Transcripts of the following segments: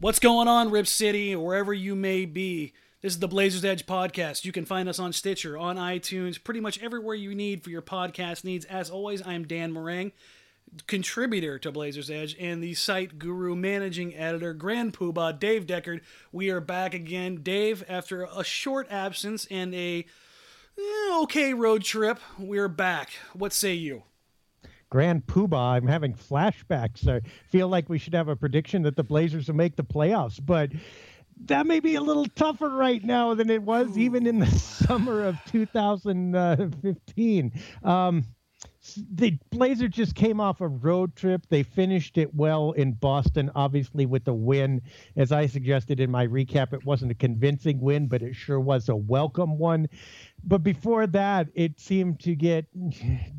What's going on, Rip City, wherever you may be? This is the Blazers Edge podcast. You can find us on Stitcher, on iTunes, pretty much everywhere you need for your podcast needs. As always, I'm Dan Marang, contributor to Blazers Edge, and the site guru, managing editor, Grand Poobah, Dave Deckard. We are back again. Dave, after a short absence and a eh, okay road trip, we're back. What say you? Grand Poobah. I'm having flashbacks. I feel like we should have a prediction that the Blazers will make the playoffs, but that may be a little tougher right now than it was even in the summer of 2015. Um, the Blazers just came off a road trip. They finished it well in Boston, obviously with the win. As I suggested in my recap, it wasn't a convincing win, but it sure was a welcome one. But before that, it seemed to get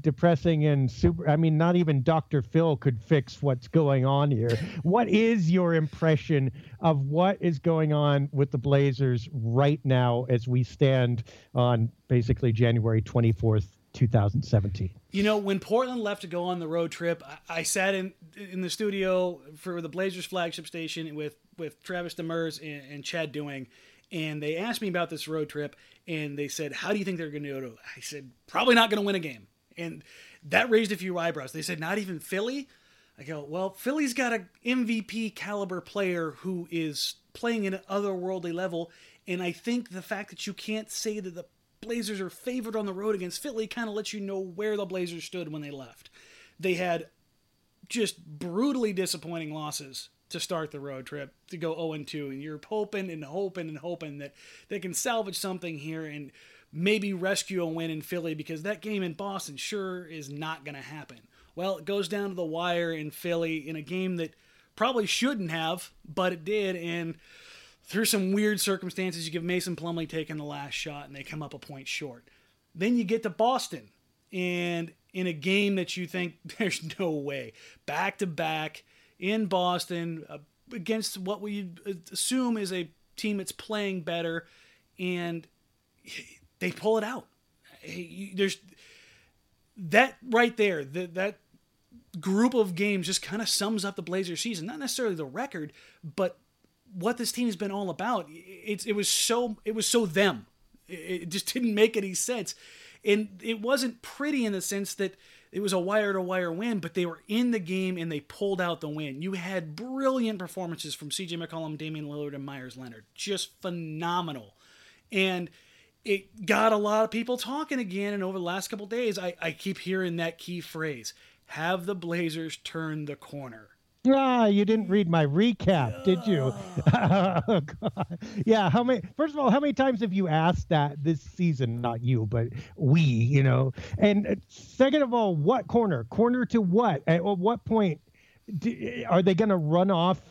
depressing and super. I mean, not even Dr. Phil could fix what's going on here. what is your impression of what is going on with the Blazers right now as we stand on basically January 24th, 2017. You know, when Portland left to go on the road trip, I, I, sat in in the studio for the Blazers flagship station with with Travis Demers and, and Chad Doing, and they asked me about this road trip, and they said, "How do you think they're going to do it?" I said, "Probably not going to win a game," and that raised a few eyebrows. They said, "Not even Philly." I go, "Well, Philly's got a MVP caliber player who is playing at an otherworldly level." And I think the fact that you can't say that the Blazers are favored on the road against Philly kind of lets you know where the Blazers stood when they left. They had just brutally disappointing losses to start the road trip to go 0 2 and you're hoping and hoping and hoping that they can salvage something here and maybe rescue a win in Philly because that game in Boston sure is not going to happen. Well, it goes down to the wire in Philly in a game that probably shouldn't have, but it did and through some weird circumstances, you give Mason Plumlee taking the last shot and they come up a point short. Then you get to Boston and in a game that you think there's no way, back to back in Boston uh, against what we assume is a team that's playing better, and they pull it out. There's that right there. That that group of games just kind of sums up the Blazers season. Not necessarily the record, but what this team has been all about. It's it was so it was so them. It just didn't make any sense, and it wasn't pretty in the sense that it was a wire to wire win, but they were in the game and they pulled out the win. You had brilliant performances from C.J. McCollum, Damian Lillard, and Meyers Leonard, just phenomenal, and it got a lot of people talking again. And over the last couple days, I, I keep hearing that key phrase: "Have the Blazers turn the corner?" Ah, you didn't read my recap, did you? oh, yeah. How many? First of all, how many times have you asked that this season? Not you, but we. You know. And uh, second of all, what corner? Corner to what? At what point do, are they going to run off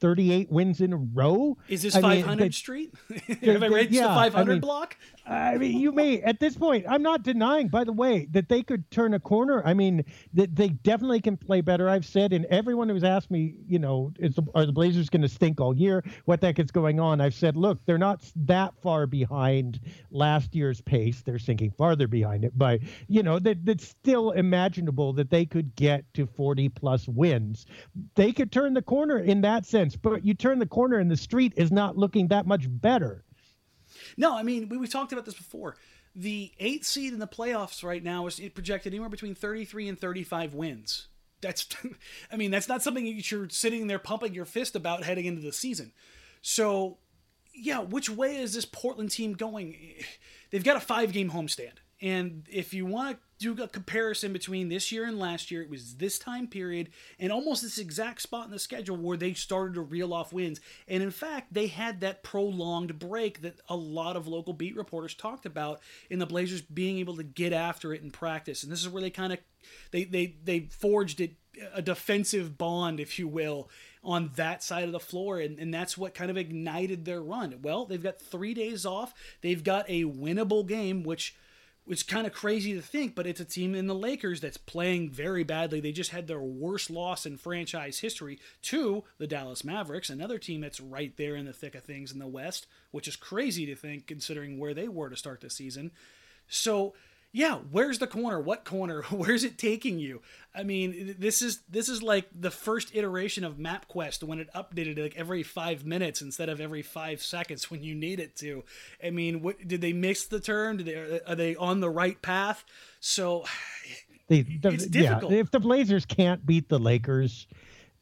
38 wins in a row. Is this 500 Street? Have I reached yeah, the 500 I mean, block? I mean, you may at this point. I'm not denying, by the way, that they could turn a corner. I mean, that they definitely can play better. I've said, and everyone who's asked me, you know, is the, are the Blazers going to stink all year? What the heck is going on? I've said, look, they're not that far behind last year's pace. They're sinking farther behind it, but you know, that that's still imaginable that they could get to 40 plus wins. They could turn the corner in that sense, but you turn the corner and the street is not looking that much better. No, I mean, we, we talked about this before. The eighth seed in the playoffs right now is projected anywhere between 33 and 35 wins. That's, I mean, that's not something you're sitting there pumping your fist about heading into the season. So, yeah, which way is this Portland team going? They've got a five game homestand. And if you want to do a comparison between this year and last year, it was this time period and almost this exact spot in the schedule where they started to reel off wins. And in fact, they had that prolonged break that a lot of local beat reporters talked about in the Blazers being able to get after it in practice. And this is where they kind of they they they forged it a defensive bond, if you will, on that side of the floor. And, and that's what kind of ignited their run. Well, they've got three days off. They've got a winnable game, which it's kind of crazy to think, but it's a team in the Lakers that's playing very badly. They just had their worst loss in franchise history to the Dallas Mavericks, another team that's right there in the thick of things in the West, which is crazy to think considering where they were to start the season. So yeah, where's the corner? What corner? Where's it taking you? I mean, this is this is like the first iteration of MapQuest when it updated like every five minutes instead of every five seconds when you need it to. I mean, what, did they miss the turn? Did they, are they on the right path? So the, the, it's difficult. Yeah, if the Blazers can't beat the Lakers,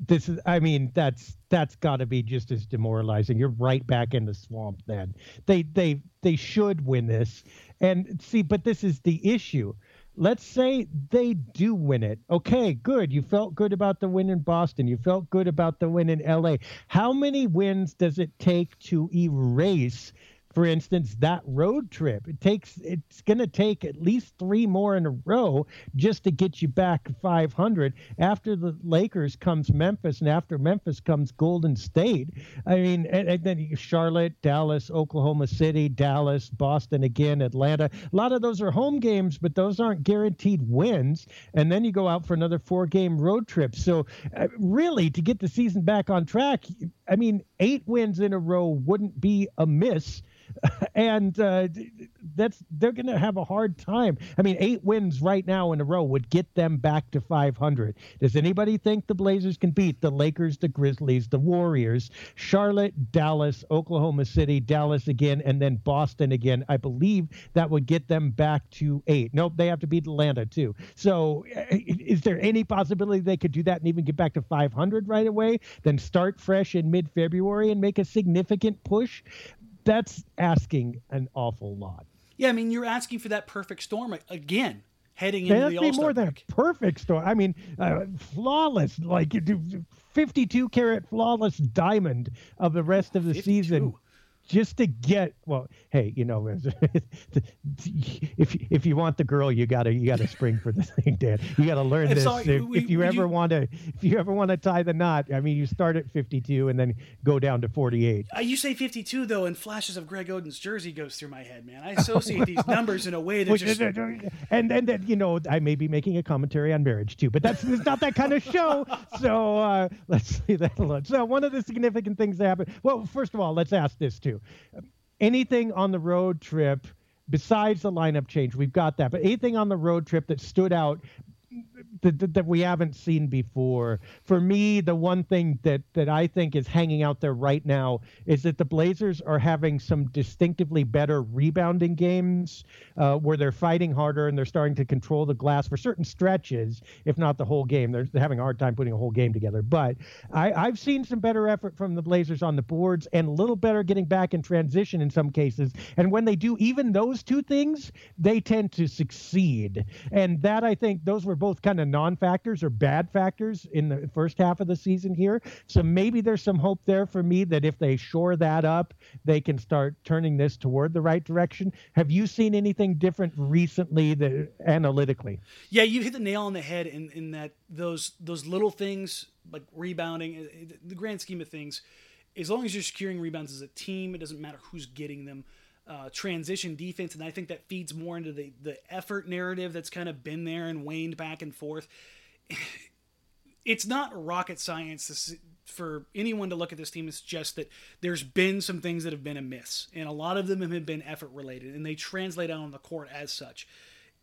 this is i mean that's that's got to be just as demoralizing you're right back in the swamp then they they they should win this and see, but this is the issue. Let's say they do win it. Okay, good. You felt good about the win in Boston. You felt good about the win in LA. How many wins does it take to erase for instance, that road trip. It takes it's going to take at least three more in a row just to get you back 500. After the Lakers comes Memphis, and after Memphis comes Golden State. I mean, and, and then Charlotte, Dallas, Oklahoma City, Dallas, Boston again, Atlanta. A lot of those are home games, but those aren't guaranteed wins. And then you go out for another four-game road trip. So, uh, really, to get the season back on track, I mean, eight wins in a row wouldn't be a miss and uh, that's they're going to have a hard time. I mean, eight wins right now in a row would get them back to 500. Does anybody think the Blazers can beat the Lakers, the Grizzlies, the Warriors, Charlotte, Dallas, Oklahoma City, Dallas again, and then Boston again? I believe that would get them back to eight. Nope, they have to beat Atlanta too. So, is there any possibility they could do that and even get back to 500 right away? Then start fresh in mid February and make a significant push? That's asking an awful lot. Yeah, I mean, you're asking for that perfect storm again, heading into the All Star more than a perfect storm. I mean, uh, flawless, like 52 carat flawless diamond of the rest of the 52. season just to get well hey you know if if you want the girl you gotta you gotta spring for the thing dan. You gotta learn this. if, we, if, you ever want to if you ever want to tie the knot i mean you start at 52 and then go down to 48 uh, you say 52 though and flashes of greg oden's jersey goes through my head man. I associate these numbers in a way that just and and then you know i may be making a commentary on marriage too but that's it's not that kind of show. So uh, let's leave that alone so one of the significant things that happened well first of all let's ask this too anything on the road trip besides the lineup change, we've got that. But anything on the road trip that stood out that, that, we haven't seen before. For me, the one thing that that I think is hanging out there right now is that the Blazers are having some distinctively better rebounding games uh, where they're fighting harder and they're starting to control the glass for certain stretches, if not the whole game. They're, they're having a hard time putting a whole game together. But I, I've seen some better effort from the Blazers on the boards and a little better getting back in transition in some cases. And when they do even those two things, they tend to succeed. And that I think those were both kind of non-factors or bad factors in the first half of the season here. So maybe there's some hope there for me that if they shore that up, they can start turning this toward the right direction. Have you seen anything different recently that analytically? Yeah, you hit the nail on the head in, in that those those little things like rebounding, uh, uh, the grand scheme of things, as long as you're securing rebounds as a team, it doesn't matter who's getting them uh, transition defense, and I think that feeds more into the the effort narrative that's kind of been there and waned back and forth. It's not rocket science for anyone to look at this team. It's just that there's been some things that have been amiss, and a lot of them have been effort related, and they translate out on the court as such.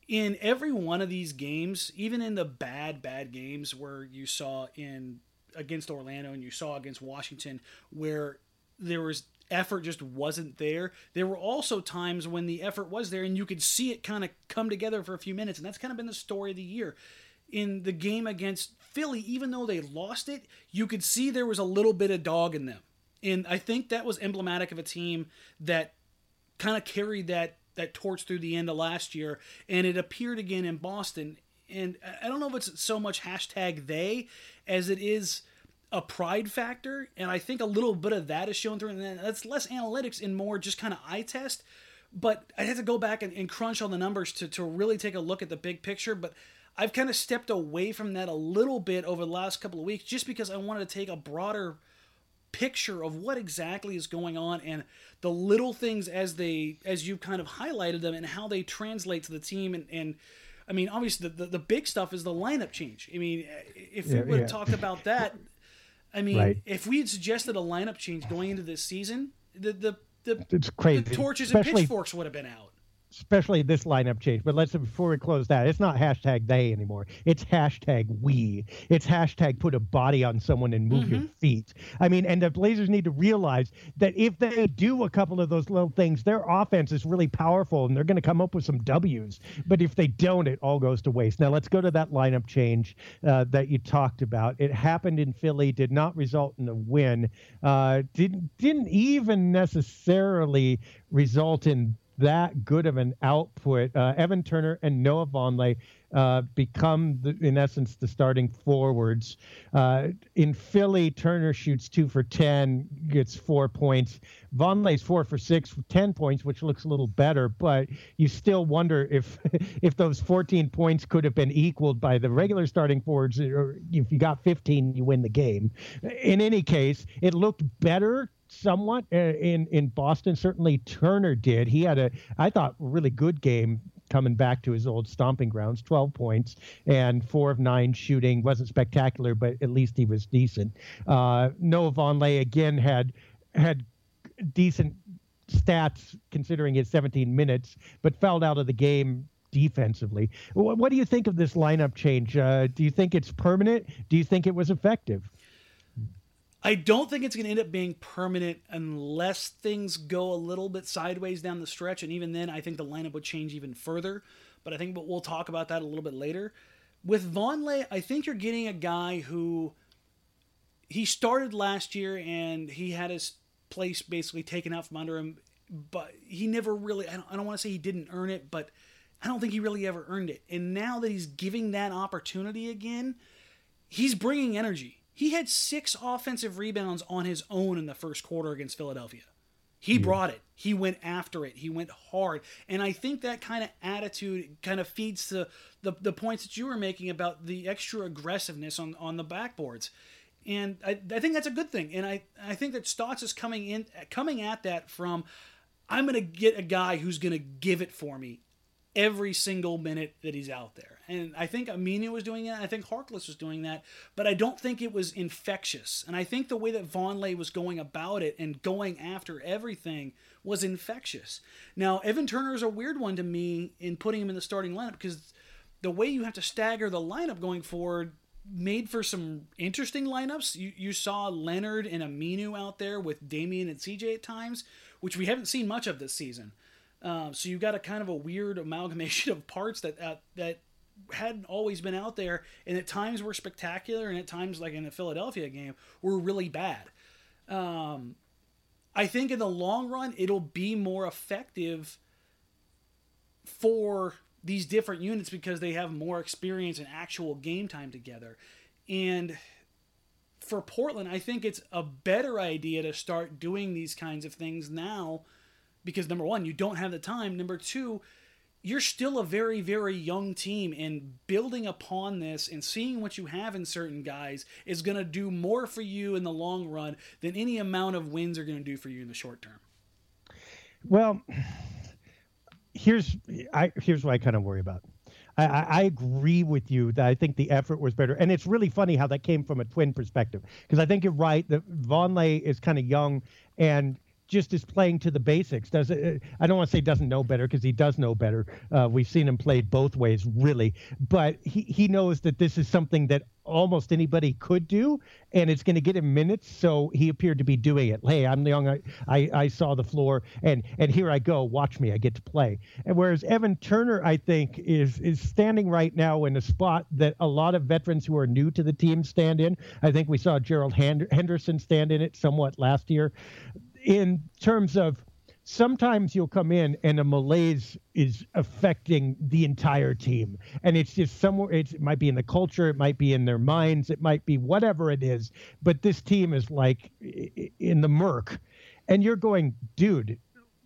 In every one of these games, even in the bad, bad games where you saw in against Orlando and you saw against Washington, where there was effort just wasn't there. There were also times when the effort was there and you could see it kind of come together for a few minutes. And that's kind of been the story of the year. In the game against Philly, even though they lost it, you could see there was a little bit of dog in them. And I think that was emblematic of a team that kind of carried that that torch through the end of last year, and it appeared again in Boston. And I don't know if it's so much hashtag they as it is a pride factor, and I think a little bit of that is shown through, and that's less analytics and more just kind of eye test. But I had to go back and, and crunch all the numbers to, to really take a look at the big picture. But I've kind of stepped away from that a little bit over the last couple of weeks just because I wanted to take a broader picture of what exactly is going on and the little things as they as you kind of highlighted them and how they translate to the team and, and I mean obviously the, the, the big stuff is the lineup change. I mean if yeah, we would have yeah. talked about that I mean right. if we had suggested a lineup change going into this season the the the, it's crazy. the torches Especially, and pitchforks would have been out especially this lineup change. But let's before we close that, it's not hashtag they anymore. It's hashtag we. It's hashtag put a body on someone and move mm-hmm. your feet. I mean, and the Blazers need to realize that if they do a couple of those little things, their offense is really powerful and they're going to come up with some W's. But if they don't, it all goes to waste. Now let's go to that lineup change uh, that you talked about. It happened in Philly, did not result in a win. Uh, didn't didn't even necessarily result in that good of an output. Uh, Evan Turner and Noah Vonleh uh, become, the, in essence, the starting forwards. Uh, in Philly, Turner shoots two for 10, gets four points. Vonleh's four for six, 10 points, which looks a little better, but you still wonder if if those 14 points could have been equaled by the regular starting forwards, or if you got 15, you win the game. In any case, it looked better somewhat uh, in in Boston. Certainly Turner did. He had a I thought really good game coming back to his old stomping grounds. Twelve points and four of nine shooting wasn't spectacular, but at least he was decent. Uh, Noah Vonleh again had had decent stats considering his 17 minutes, but fouled out of the game defensively. What, what do you think of this lineup change? Uh, do you think it's permanent? Do you think it was effective? I don't think it's going to end up being permanent unless things go a little bit sideways down the stretch. And even then, I think the lineup would change even further. But I think we'll talk about that a little bit later. With Vonleh, I think you're getting a guy who he started last year and he had his place basically taken out from under him. But he never really, I don't, I don't want to say he didn't earn it, but I don't think he really ever earned it. And now that he's giving that opportunity again, he's bringing energy he had six offensive rebounds on his own in the first quarter against Philadelphia. He yeah. brought it. He went after it. He went hard. And I think that kind of attitude kind of feeds to the, the points that you were making about the extra aggressiveness on, on the backboards. And I, I think that's a good thing. And I, I think that Stotts is coming in coming at that from I'm going to get a guy who's going to give it for me every single minute that he's out there. And I think Aminu was doing that. I think Harkless was doing that. But I don't think it was infectious. And I think the way that Vonleh was going about it and going after everything was infectious. Now, Evan Turner is a weird one to me in putting him in the starting lineup because the way you have to stagger the lineup going forward made for some interesting lineups. You, you saw Leonard and Aminu out there with Damian and CJ at times, which we haven't seen much of this season. Uh, so you got a kind of a weird amalgamation of parts that uh, that hadn't always been out there, and at times were spectacular, and at times, like in the Philadelphia game, were really bad. Um, I think in the long run, it'll be more effective for these different units because they have more experience and actual game time together. And for Portland, I think it's a better idea to start doing these kinds of things now because number one, you don't have the time. Number two, you're still a very, very young team, and building upon this and seeing what you have in certain guys is going to do more for you in the long run than any amount of wins are going to do for you in the short term. Well, here's I here's what I kind of worry about. I, I, agree with you that I think the effort was better, and it's really funny how that came from a twin perspective because I think you're right that Vonleh is kind of young and just is playing to the basics. Does it, I don't want to say doesn't know better because he does know better. Uh, we've seen him play both ways, really. But he, he knows that this is something that almost anybody could do, and it's going to get him minutes. So he appeared to be doing it. Hey, I'm young. I, I, I saw the floor, and and here I go. Watch me. I get to play. And whereas Evan Turner, I think, is is standing right now in a spot that a lot of veterans who are new to the team stand in. I think we saw Gerald Henderson stand in it somewhat last year. In terms of sometimes you'll come in and a malaise is affecting the entire team. And it's just somewhere it might be in the culture it might be in their minds it might be whatever it is but this team is like in the murk. And you're going dude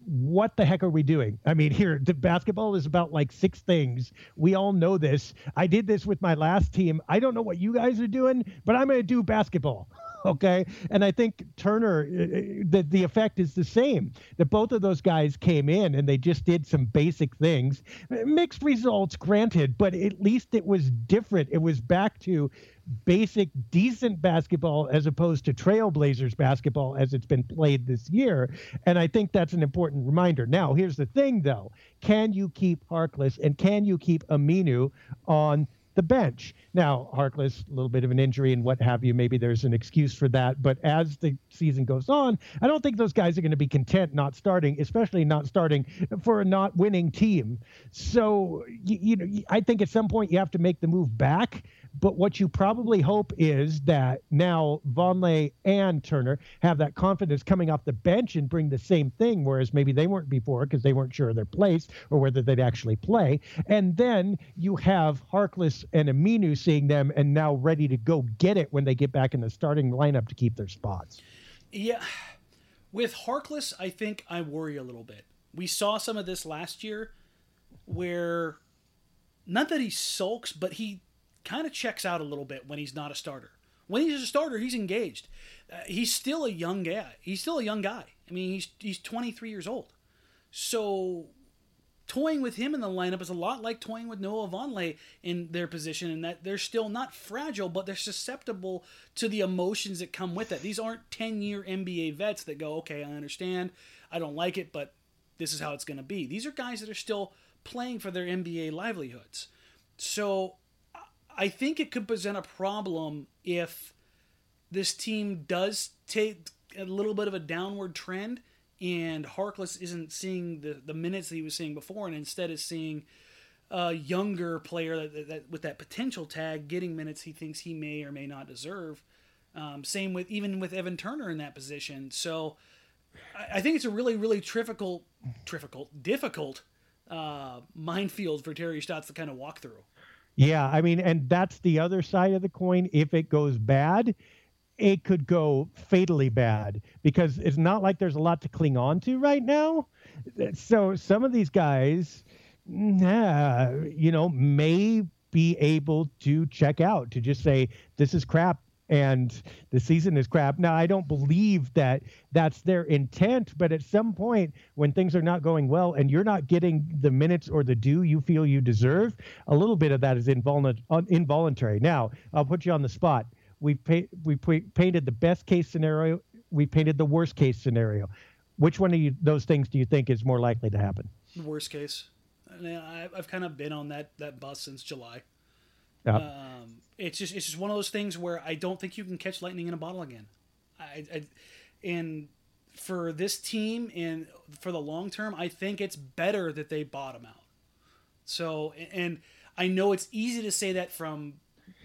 what the heck are we doing? I mean, here, the basketball is about like six things. We all know this. I did this with my last team. I don't know what you guys are doing, but I'm going to do basketball. okay and i think turner uh, uh, the, the effect is the same that both of those guys came in and they just did some basic things mixed results granted but at least it was different it was back to basic decent basketball as opposed to trailblazers basketball as it's been played this year and i think that's an important reminder now here's the thing though can you keep harkless and can you keep aminu on the bench. Now, Harkless, a little bit of an injury and what have you. Maybe there's an excuse for that. But as the season goes on, I don't think those guys are going to be content not starting, especially not starting for a not winning team. So, you, you know, I think at some point you have to make the move back. But what you probably hope is that now Vonleh and Turner have that confidence coming off the bench and bring the same thing, whereas maybe they weren't before because they weren't sure of their place or whether they'd actually play. And then you have Harkless and Aminu seeing them and now ready to go get it when they get back in the starting lineup to keep their spots. Yeah. With Harkless, I think I worry a little bit. We saw some of this last year where not that he sulks, but he kind of checks out a little bit when he's not a starter. When he's a starter, he's engaged. Uh, he's still a young guy. He's still a young guy. I mean, he's he's 23 years old. So toying with him in the lineup is a lot like toying with Noah Vonleh in their position, in that they're still not fragile, but they're susceptible to the emotions that come with it. These aren't 10 year NBA vets that go, okay, I understand, I don't like it, but this is how it's going to be. These are guys that are still playing for their NBA livelihoods. So I think it could present a problem if this team does take a little bit of a downward trend and Harkless isn't seeing the, the minutes that he was seeing before and instead is seeing a younger player that, that, with that potential tag getting minutes he thinks he may or may not deserve. Um, same with even with Evan Turner in that position. So I, I think it's a really, really difficult, difficult, difficult uh, minefield for Terry Stotts to kind of walk through. Yeah, I mean, and that's the other side of the coin. If it goes bad, it could go fatally bad because it's not like there's a lot to cling on to right now. So some of these guys, nah, you know, may be able to check out to just say, this is crap and the season is crap. Now, I don't believe that that's their intent, but at some point when things are not going well and you're not getting the minutes or the due you feel you deserve, a little bit of that is involuntary. Now, I'll put you on the spot. We pa- we painted the best case scenario. We painted the worst case scenario. Which one of you, those things do you think is more likely to happen? Worst case. I mean, I've kind of been on that that bus since July. Yeah. Um, it's just it's just one of those things where I don't think you can catch lightning in a bottle again. I, I and for this team and for the long term, I think it's better that they bottom out. So and I know it's easy to say that from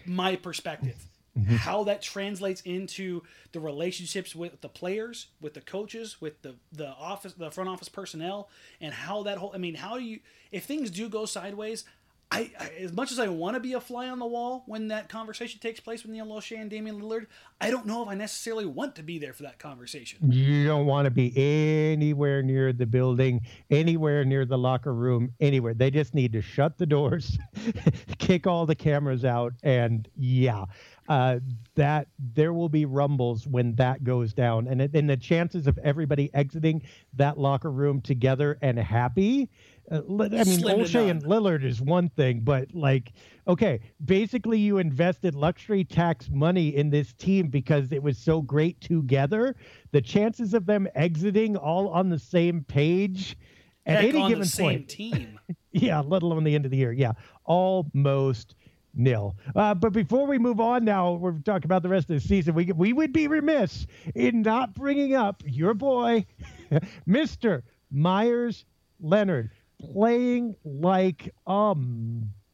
my perspective. Mm-hmm. How that translates into the relationships with the players, with the coaches, with the the office, the front office personnel, and how that whole. I mean, how do you if things do go sideways? I, I, as much as I want to be a fly on the wall when that conversation takes place with Neil Olshey and Damian Lillard, I don't know if I necessarily want to be there for that conversation. You don't want to be anywhere near the building, anywhere near the locker room, anywhere. They just need to shut the doors, kick all the cameras out, and yeah, uh, that there will be rumbles when that goes down, and and the chances of everybody exiting that locker room together and happy uh, I mean, Olshey and Lillard is one thing, but like, okay, basically you invested luxury tax money in this team because it was so great together. The chances of them exiting all on the same page at Heck, any given point, team, yeah, let alone the end of the year, yeah, almost nil. Uh, but before we move on, now we're talking about the rest of the season. We we would be remiss in not bringing up your boy, Mister Meyers Leonard, playing like a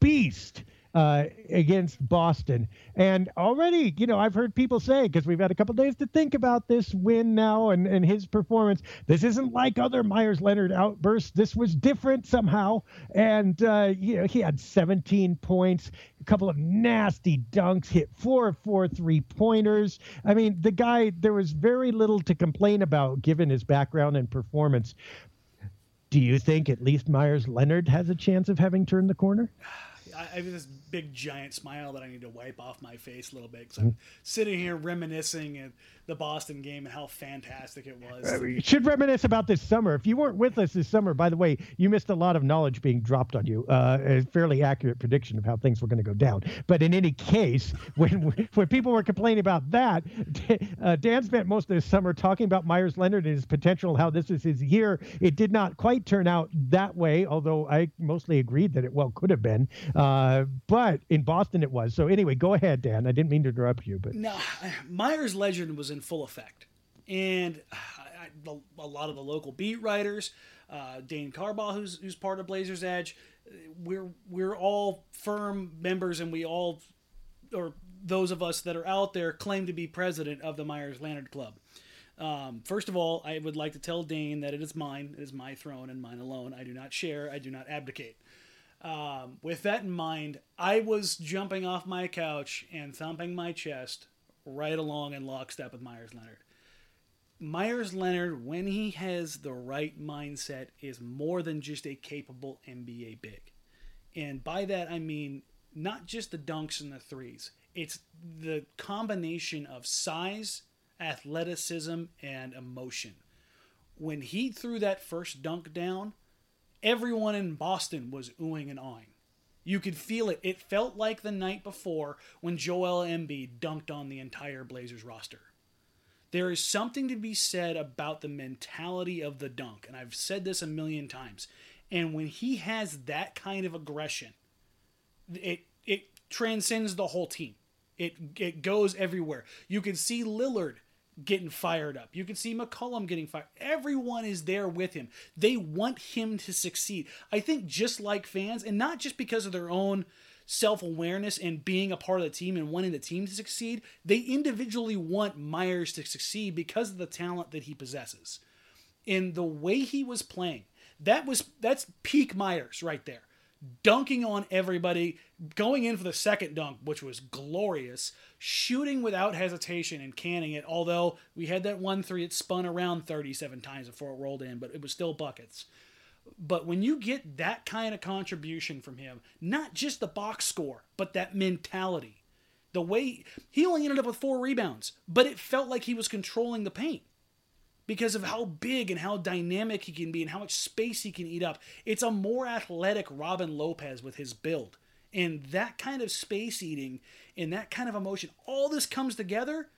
beast uh, against Boston. And already, you know, I've heard people say, because we've had a couple days to think about this win now and, and his performance, this isn't like other Meyers Leonard outbursts. This was different somehow. And, uh, you know, he had 17 points, a couple of nasty dunks, hit four four three pointers. I mean, the guy, there was very little to complain about given his background and performance. Do you think at least Meyers Leonard has a chance of having turned the corner? I, I have this big giant smile that I need to wipe off my face a little bit because I'm sitting here reminiscing at the Boston game and how fantastic it was. Uh, you should reminisce about this summer. If you weren't with us this summer, by the way, you missed a lot of knowledge being dropped on you. Uh, a fairly accurate prediction of how things were going to go down. But in any case, when when people were complaining about that, uh, Dan spent most of the summer talking about Meyers Leonard and his potential, how this is his year. It did not quite turn out that way, although I mostly agreed that it well could have been. Uh, but in Boston, it was. So anyway, go ahead, Dan. I didn't mean to interrupt you, but no, Meyers Leonard was in full effect, and the, a lot of the local beat writers, uh, Dane Carbaugh, who's who's part of Blazers Edge, we're we're all firm members, and we all, or those of us that are out there, claim to be president of the Meyers Leonard Club. Um, first of all, I would like to tell Dane that it is mine. It is my throne and mine alone. I do not share. I do not abdicate. Um, with that in mind, I was jumping off my couch and thumping my chest right along in lockstep with Meyers Leonard. Meyers Leonard, when he has the right mindset, is more than just a capable NBA big. And by that, I mean not just the dunks and the threes, it's the combination of size, athleticism, and emotion. When he threw that first dunk down, everyone in Boston was oohing and awing. You could feel it. It felt like the night before when Joel Embiid dunked on the entire Blazers roster. There is something to be said about the mentality of the dunk, and I've said this a million times. And when he has that kind of aggression, it it transcends the whole team. It it goes everywhere. You can see Lillard getting fired up. You can see McCollum getting fired. Everyone is there with him. They want him to succeed. I think just like fans, and not just because of their own self awareness and being a part of the team and wanting the team to succeed, they individually want Meyers to succeed because of the talent that he possesses. In the way he was playing, that was that's peak Meyers right there dunking on everybody, going in for the second dunk, which was glorious, shooting without hesitation and canning it. Although we had that one three, it spun around 37 times before it rolled in, but it was still buckets. But when you get that kind of contribution from him, not just the box score, but that mentality, the way he only ended up with four rebounds, but it felt like he was controlling the paint because of how big and how dynamic he can be and how much space he can eat up. It's a more athletic Robin Lopez with his build. And that kind of space eating and that kind of emotion, all this comes together,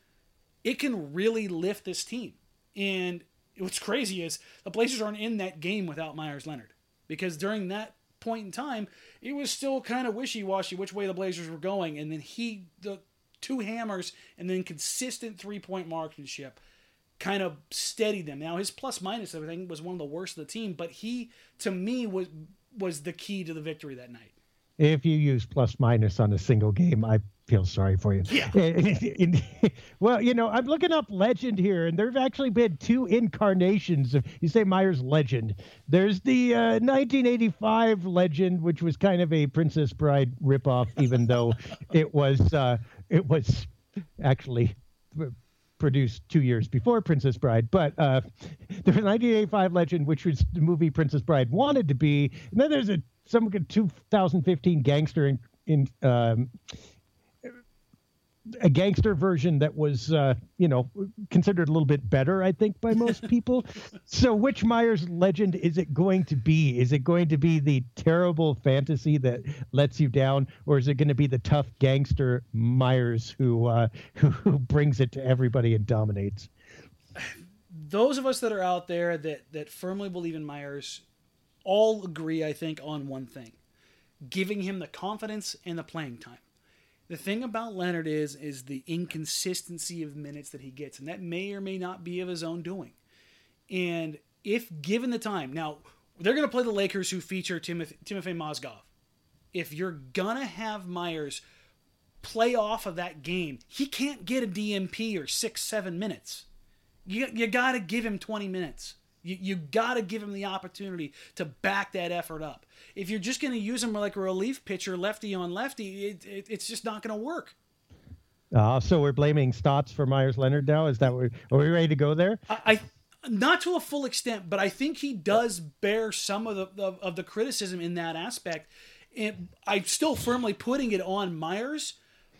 it can really lift this team. And what's crazy is the Blazers aren't in that game without Meyers Leonard. Because during that point in time, it was still kind of wishy washy which way the Blazers were going. And then he, the two hammers, and then consistent three point marksmanship kind of steadied them. Now his plus minus everything was one of the worst of the team, but he to me was was the key to the victory that night. If you use plus minus on a single game, I feel sorry for you. Yeah. well, you know, I'm looking up legend here, and there've actually been two incarnations of you say Meyers legend. There's the uh, 1985 legend, which was kind of a Princess Bride ripoff, even though it was uh, it was actually produced two years before Princess Bride, but uh, there's an 1985 Legend, which was the movie Princess Bride wanted to be, and then there's a some 2015 gangster in, in um, a gangster version that was, uh, you know, considered a little bit better, I think, by most people. so, which Meyers legend is it going to be? Is it going to be the terrible fantasy that lets you down, or is it going to be the tough gangster Meyers who uh, who, who brings it to everybody and dominates? Those of us that are out there that that firmly believe in Meyers all agree, I think, on one thing: giving him the confidence and the playing time The thing about Leonard is is the inconsistency of minutes that he gets, and that may or may not be of his own doing. And if given the time, now they're going to play the Lakers, who feature Timothy, Timofey Mozgov. If you're gonna have Meyers play off of that game, he can't get a DNP or six, seven minutes. You, you got to give him 20 minutes. You, you got to give him the opportunity to back that effort up. If you're just going to use him like a relief pitcher, lefty on lefty, it, it, it's just not going to work. Uh, so we're blaming Stotts for Meyers Leonard now. Is that are we ready to go there? I, I not to a full extent, but I think he does bear some of the of, of the criticism in that aspect. And I'm still firmly putting it on Meyers,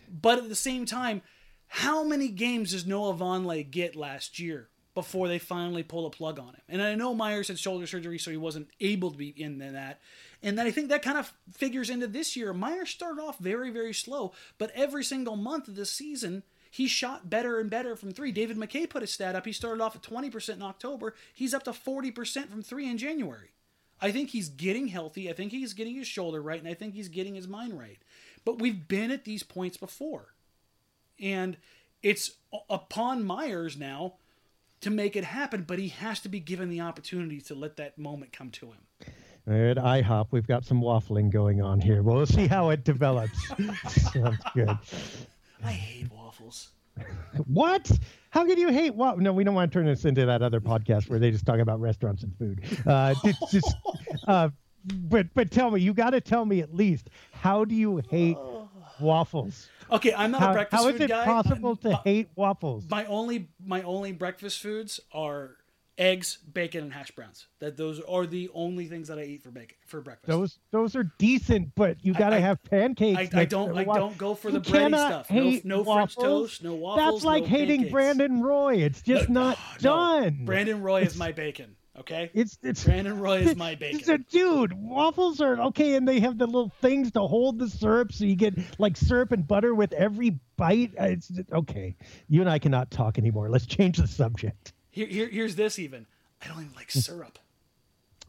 but at the same time, how many games does Noah Vonleh get last year before they finally pull a plug on him? And I know Meyers had shoulder surgery, so he wasn't able to be in that. And then I think that kind of figures into this year. Meyers started off very, very slow, but every single month of this season, he shot better and better from three. David McKay put a stat up. He started off at 20% in October. He's up to 40% from three in January. I think he's getting healthy. I think he's getting his shoulder right, and I think he's getting his mind right. But we've been at these points before. And it's upon Meyers now to make it happen, but he has to be given the opportunity to let that moment come to him. At IHOP, we've got some waffling going on here. We'll see how it develops. Sounds good. I hate waffles. What? How can you hate what? No, we don't want to turn this into that other podcast where they just talk about restaurants and food. Uh, just, just uh, but but tell me, you got to tell me at least how do you hate waffles? Okay, I'm not how, a breakfast food guy. how is it guy. possible to Uh, hate waffles? My only my only breakfast foods are eggs, bacon, and hash browns. That those are the only things that I eat for bacon for breakfast. Those those are decent, but you got to I- have pancakes. I, I don't I don't go for the bready stuff. No, hate no French toast, no waffles. That's like no hating pancakes. Brandon Roy. It's just not No, done. Brandon Roy is my bacon. Okay, It's it's Brandon Roy is my bacon. a dude. Waffles are okay, and they have the little things to hold the syrup, so you get like syrup and butter with every bite. Uh, It's okay. You and I cannot talk anymore. Let's change the subject. Here, here, here's this even. I don't even like syrup.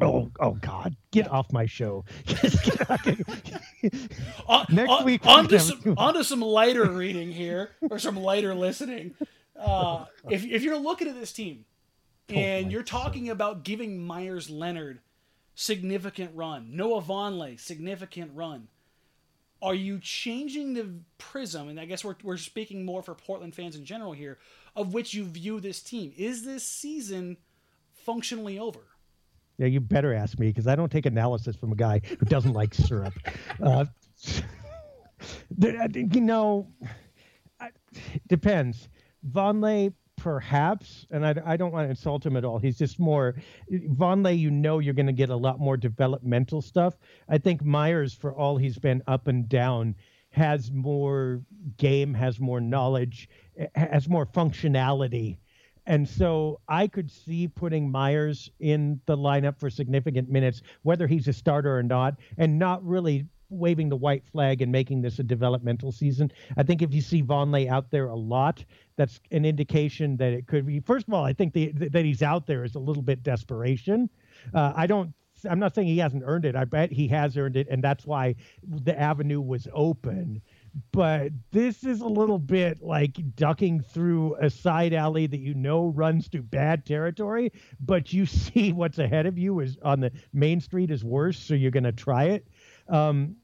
Oh, oh God! Get off my show. On, Next on, week, on to some, do- on to some lighter reading here, or some lighter listening. Uh, if, if you're looking at this team and my you're talking about giving Meyers Leonard significant run, Noah Vonleh significant run, are you changing the prism? And I guess we're, we're speaking more for Portland fans in general here, of which you view this team. Is this season functionally over? Yeah, you better ask me because I don't take analysis from a guy who doesn't like syrup. Uh, there- I think, you know, depends. Vonleh, perhaps, and I, I don't want to insult him at all. He's just more Vonleh. You know, you're going to get a lot more developmental stuff. I think Meyers, for all he's been up and down, has more game, has more knowledge, eh, has more functionality. And so I could see putting Meyers in the lineup for significant minutes, whether he's a starter or not, and not really waving the white flag and making this a developmental season. I think if you see Vonleh out there a lot, that's an indication that it could be. First of all, I think the, that he's out there is a little bit desperation. Uh, I don't. I'm not saying he hasn't earned it. I bet he has earned it, and that's why the avenue was open but this is a little bit like ducking through a side alley that you know runs to bad territory, but you see what's ahead of you is on the main street is worse, so you're going to try it. Um,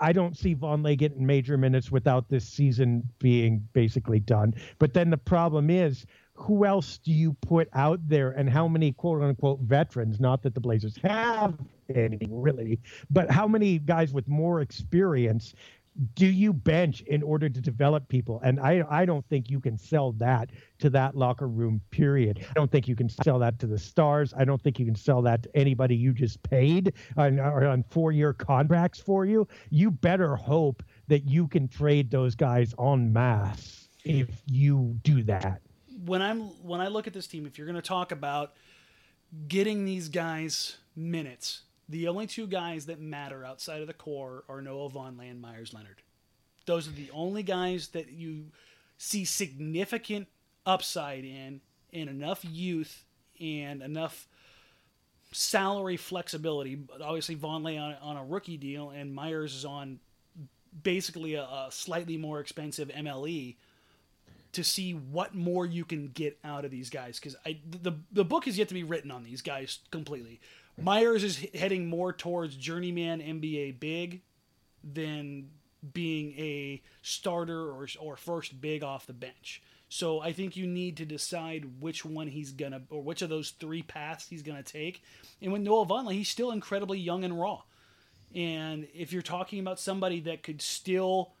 I don't see Vonleh getting major minutes without this season being basically done. But then the problem is, who else do you put out there, and how many quote unquote veterans? Not that the Blazers have any really, but how many guys with more experience do you bench in order to develop people? And I, I don't think you can sell that to that locker room, period. I don't think you can sell that to the stars. I don't think you can sell that to anybody you just paid on, on four year contracts for you. You better hope that you can trade those guys en masse if you do that. when I'm when I look at this team, if you're going to talk about getting these guys minutes, the only two guys that matter outside of the core are Noah Vonleh and Meyers Leonard. Those are the only guys that you see significant upside in, and enough youth and enough salary flexibility. Obviously, Vonleh on, on a rookie deal, and Meyers is on basically a, a slightly more expensive MLE to see what more you can get out of these guys because I the the book is yet to be written on these guys completely. Meyers is heading more towards journeyman NBA big than being a starter or or first big off the bench. So I think you need to decide which one he's gonna or which of those three paths he's gonna take. And with Noah Vonleh, he's still incredibly young and raw. And if you're talking about somebody that could still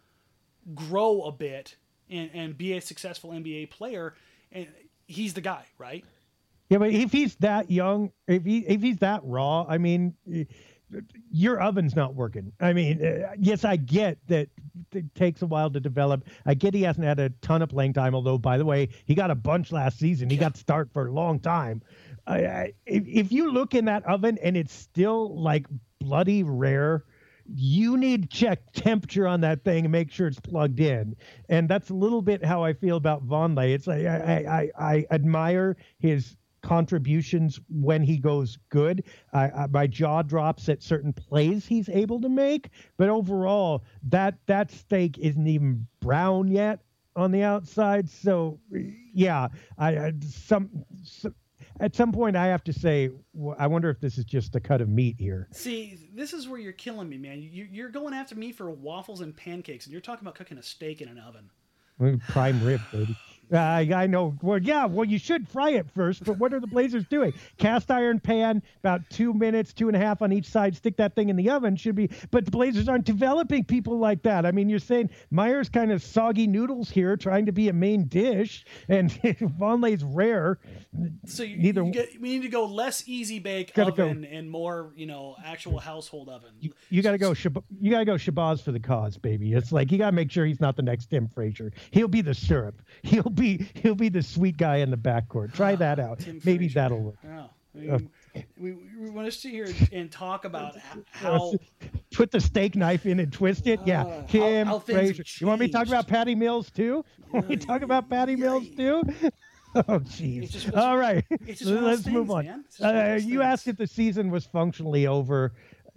grow a bit and, and be a successful NBA player, and he's the guy, right? Yeah, but if he's that young, if he if he's that raw, I mean, your oven's not working. I mean, uh, yes, I get that it takes a while to develop. I get he hasn't had a ton of playing time, although, by the way, he got a bunch last season. He got start for a long time. I, I, if, if you look in that oven and it's still like bloody rare, you need to check temperature on that thing and make sure it's plugged in. And that's a little bit how I feel about Vonleh. It's like I, I, I admire his contributions when he goes good. Uh, my jaw drops at certain plays he's able to make, but overall, that that steak isn't even brown yet on the outside. So, yeah, I, I some, some at some point I have to say, I wonder if this is just a cut of meat here. See, this is where you're killing me, man. You, are going after me for waffles and pancakes, and you're talking about cooking a steak in an oven. Prime rib, baby. Uh, I know. Well, yeah. Well, you should fry it first. But what are the Blazers doing? Cast iron pan, about two minutes, two and a half on each side. Stick that thing in the oven. Should be. But the Blazers aren't developing people like that. I mean, you're saying Meyers kind of soggy noodles here, trying to be a main dish, and Vonleh's rare. So you, neither you get, we need to go less easy bake oven go, and more, you know, actual household oven. You, you got to go. You got to go Shabazz for the cause, baby. It's like you got to make sure he's not the next Tim Frazier. He'll be the syrup. He'll be he'll be the sweet guy in the backcourt. Try that out. Tim Maybe Frazier. that'll work. Oh, I mean, uh, we, we want to sit here and talk about how put the steak knife in and twist it. Yeah, uh, Tim how, how Frazier. You want me to talk about Patty Mills too? Want me to talk about Patty Mills too? Oh, jeez. All right. Let's move on. Uh, you asked if the season was functionally over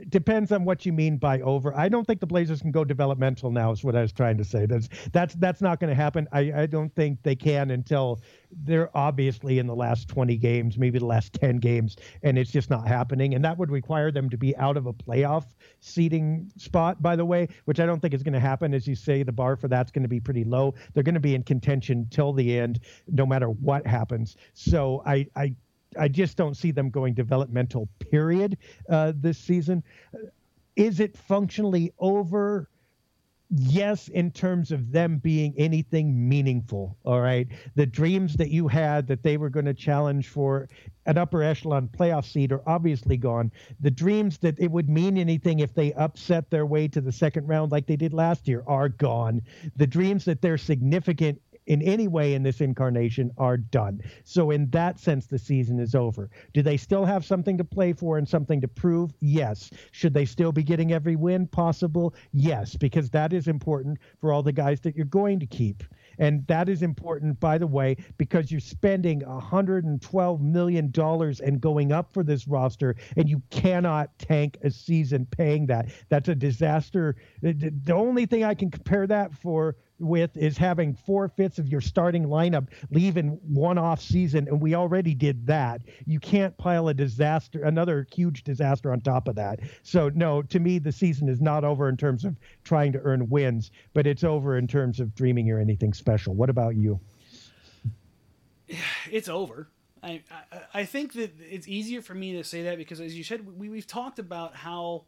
depends on what you mean by over. I don't think the Blazers can go developmental now. Is what I was trying to say. That's that's that's not going to happen. I I don't think they can until they're obviously in the last 20 games, maybe the last 10 games, and it's just not happening. And that would require them to be out of a playoff seating spot, by the way, which I don't think is going to happen. As you say, the bar for that's going to be pretty low. They're going to be in contention till the end, no matter what happens. So I I I just don't see them going developmental. Period. Uh, this season, is it functionally over? Yes, in terms of them being anything meaningful. All right, the dreams that you had that they were going to challenge for an upper echelon playoff seed are obviously gone. The dreams that it would mean anything if they upset their way to the second round like they did last year are gone. The dreams that they're significant in any way in this incarnation are done. So, in that sense, the season is over. Do they still have something to play for and something to prove? Yes. Should they still be getting every win possible? Yes, because that is important for all the guys that you're going to keep. And that is important, by the way, because you're spending $112 million and going up for this roster, and you cannot tank a season paying that. That's a disaster. The only thing I can compare that for with is having four fifths of your starting lineup leave in one off season, and we already did that. You can't pile a disaster, another huge disaster on top of that. So no, to me, the season is not over in terms of trying to earn wins, but it's over in terms of dreaming or anything special. What about you? It's over. I, I, I think that it's easier for me to say that because, as you said, we, we've talked about how,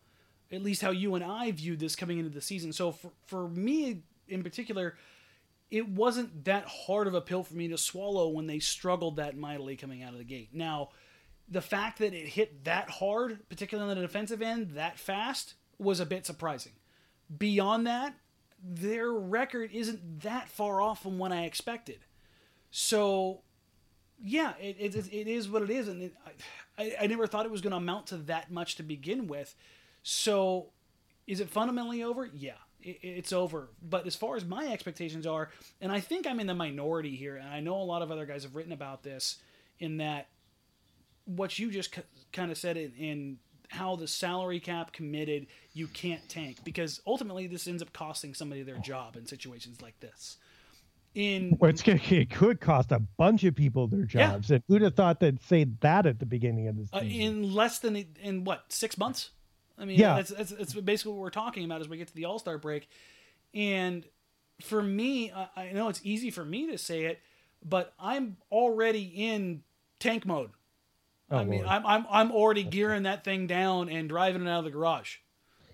at least how you and I viewed this coming into the season. So for, for me, in particular, it wasn't that hard of a pill for me to swallow when they struggled that mightily coming out of the gate. Now, the fact that it hit that hard, particularly on the defensive end, that fast, was a bit surprising. Beyond that, their record isn't that far off from what I expected. So, yeah, it, it, it is what it is. And it, I, I never thought it was going to amount to that much to begin with. So, is it fundamentally over? Yeah it's over. But as far as my expectations are, and I think I'm in the minority here, and I know a lot of other guys have written about this, in that what you just kind of said in, in how the salary cap committed, you can't tank because ultimately this ends up costing somebody their job in situations like this. In well, it could cost a bunch of people their jobs. Yeah. And who'd have thought they'd say that at the beginning of this? Uh, in less than in what six months? I mean, yeah, that's, that's, that's basically what we're talking about as we get to the All Star break. And for me, I know it's easy for me to say it, but I'm already in tank mode. Oh, I mean, Lord. I'm I'm I'm already gearing that thing down and driving it out of the garage.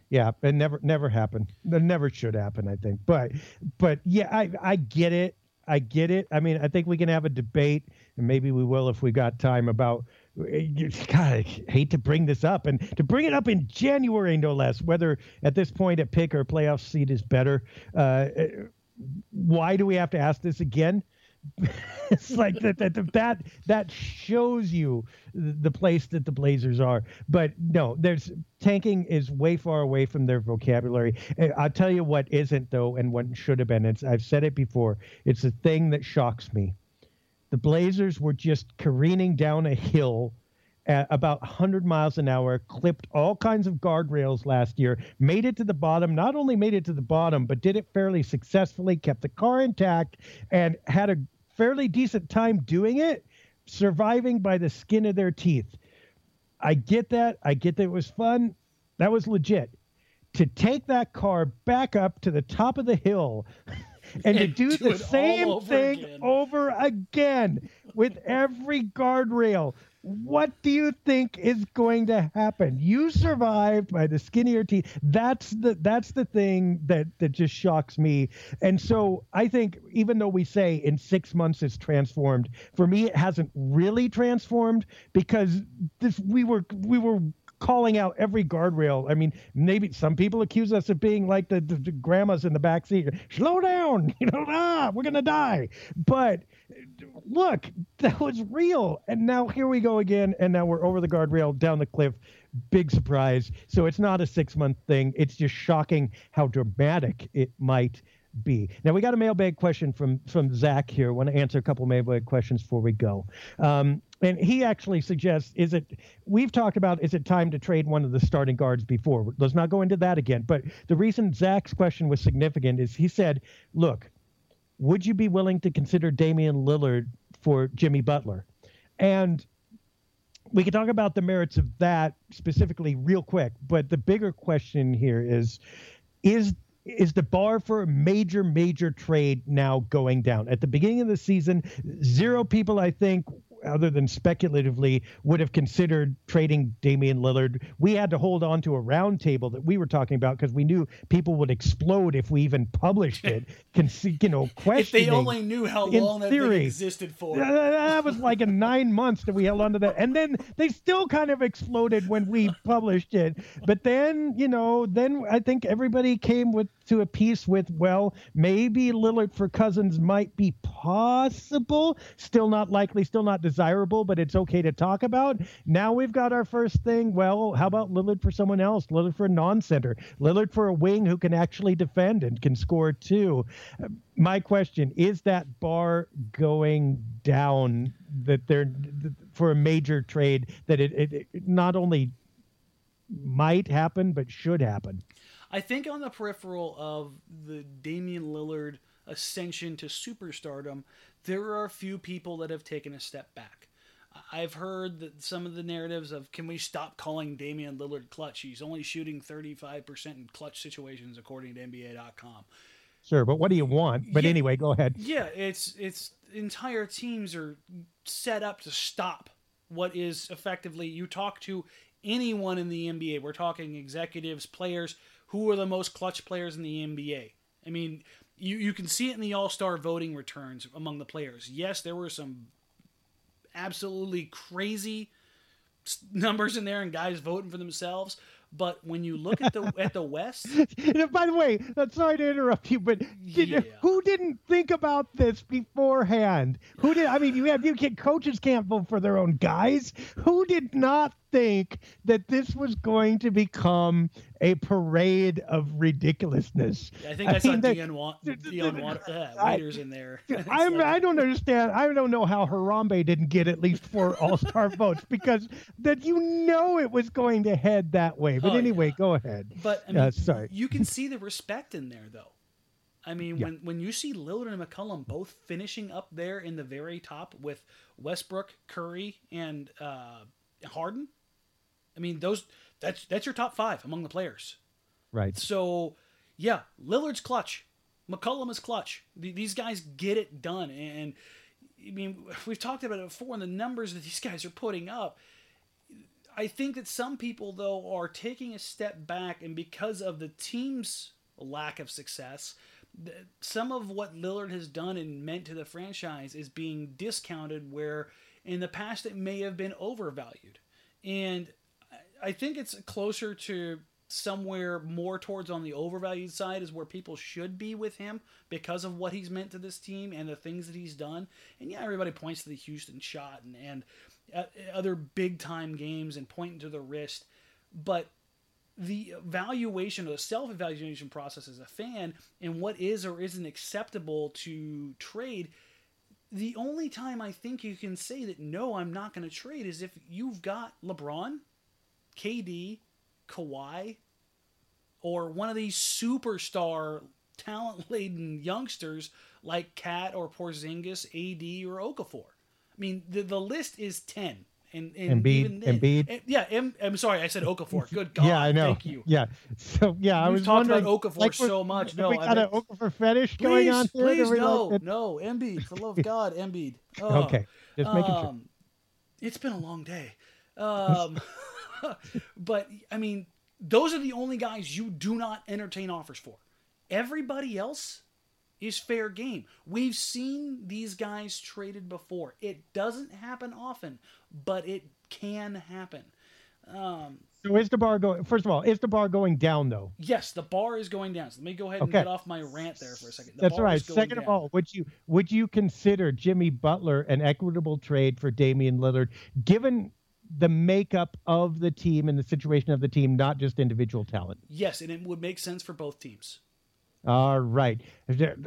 Yeah, it never never happened. It never should happen, I think. But but yeah, I I get it. I get it. I mean, I think we can have a debate, and maybe we will if we got time about. God, I hate to bring this up, and to bring it up in January, no less. Whether at this point a pick or playoff seat is better. Uh, why do we have to ask this again? it's like that, that that that shows you the place that the Blazers are. But no, there's tanking is way far away from their vocabulary. I'll tell you what isn't though, and what should have been. It's I've said it before. It's a thing that shocks me. The Blazers were just careening down a hill at about 100 miles an hour, clipped all kinds of guardrails last year, made it to the bottom, not only made it to the bottom, but did it fairly successfully, kept the car intact, and had a fairly decent time doing it, surviving by the skin of their teeth. I get that. I get that it was fun. That was legit. To take that car back up to the top of the hill and, to do, do the same thing again. over again with every guardrail, what do you think is going to happen? You survived by the skinnier teeth. That's the that's the thing that that just shocks me. And so I think even though we say in six months it's transformed, for me it hasn't really transformed because this we were we were calling out every guardrail. I mean, maybe some people accuse us of being like the, the, the grandmas in the back seat. Slow down, you know, ah, we're gonna die. But look, that was real, and now here we go again, and now we're over the guardrail, down the cliff. Big surprise. So it's not a six month thing. It's just shocking how dramatic it might be. Now we got a mailbag question from from Zach here. Want to answer a couple mailbag questions before we go. Um, and he actually suggests is it we've talked about is it time to trade one of the starting guards before? Let's not go into that again. But the reason zach's question was significant is he said look would you be willing to consider damian lillard for jimmy butler? And we can talk about the merits of that specifically real quick but the bigger question here is is is the bar for a major, major trade now going down? At the beginning of the season, zero people, I think, other than speculatively, would have considered trading Damian Lillard. We had to hold on to a roundtable that we were talking about because we knew people would explode if we even published it. Con- you know, questioning. If they only knew how long that thing existed for. That was like a nine months that we held on to that, and then they still kind of exploded when we published it. But then, you know, then I think everybody came with to a piece with, well, maybe Lillard for Cousins might be possible, still not likely, still not desirable, but it's okay to talk about. Now we've got our first thing. Well, how about Lillard for someone else? Lillard for a non-center. Lillard for a wing who can actually defend and can score too. Uh, my question is that bar going down that they're for a major trade that it, it, it not only might happen but should happen. I think on the peripheral of the Damian Lillard ascension to superstardom, there are a few people that have taken a step back. I've heard that some of the narratives of can we stop calling Damian Lillard clutch? He's only shooting 35% in clutch situations according to NBA.com. Sure, but what do you want? But yeah, anyway, go ahead. Yeah, it's it's entire teams are set up to stop what is effectively you talk to anyone in the NBA. We're talking executives, players, who are the most clutch players in the NBA. I mean, you, you can see it in the All Star voting returns among the players. Yes, there were some absolutely crazy numbers in there and guys voting for themselves, But when you look at the at the West, by the way, sorry to interrupt you, but did, Yeah. who didn't think about this beforehand? Who did? I mean, you have you get coaches can't vote for their own guys. Who did not think that this was going to become a parade of ridiculousness? I think I, saw mean, Dion, Wa- Dion Wa- uh, Waiters in there. I'm, like- I don't understand. I don't know how Harambe didn't get at least four All Star votes because that you know it was going to head that way. But Oh, anyway, yeah. go ahead. But I mean, Uh, sorry. you can see the respect in there, though. I mean, Yeah. when when you see Lillard and McCollum both finishing up there in the very top with Westbrook, Curry, and uh, Harden, I mean those that's that's your top five among the players. Right. So, yeah, Lillard's clutch. McCollum is clutch. Th- These guys get it done. And, I mean, we've talked about it before, and the numbers that these guys are putting up. I think that some people, though, are taking a step back, and because of the team's lack of success, th- some of what Lillard has done and meant to the franchise is being discounted, where in the past it may have been overvalued. And I- think it's closer to somewhere more towards on the overvalued side is where people should be with him because of what he's meant to this team and the things that he's done. And yeah, everybody points to the Houston shot and, and uh, other big time games and pointing to the wrist, but the evaluation or the self evaluation process as a fan and what is or isn't acceptable to trade the only time I think you can say that no, I'm not going to trade is if you've got LeBron, KD, Kawhi, or one of these superstar talent laden youngsters like KAT or Porzingis, AD or Okafor. I mean, the the list is ten. And, and Embiid- even then, Embiid. eh, yeah, em, I'm sorry, I said Okafor. Good God, yeah, I know. Thank you. Yeah. So yeah, I was talked about Okafor we're- so much. No, we I got mean- an Okafor fetish going on here. please, no, like no, Embiid, for love of God, Embiid. Oh. Okay, just making sure. Um, it's been a long day. Um, but I mean, those are the only guys you do not entertain offers for. Everybody else is fair game. We've seen these guys traded before. It doesn't happen often, but it can happen. Um, So is the bar going? First of all, is the bar going down though? yes, the bar is going down. So let me go ahead and Okay. get off my rant there for a second. The That's right. Second of all, would you would you consider Jimmy Butler an equitable trade for Damian Lillard, given the makeup of the team and the situation of the team, not just individual talent? yes, and it would make sense for both teams. All right.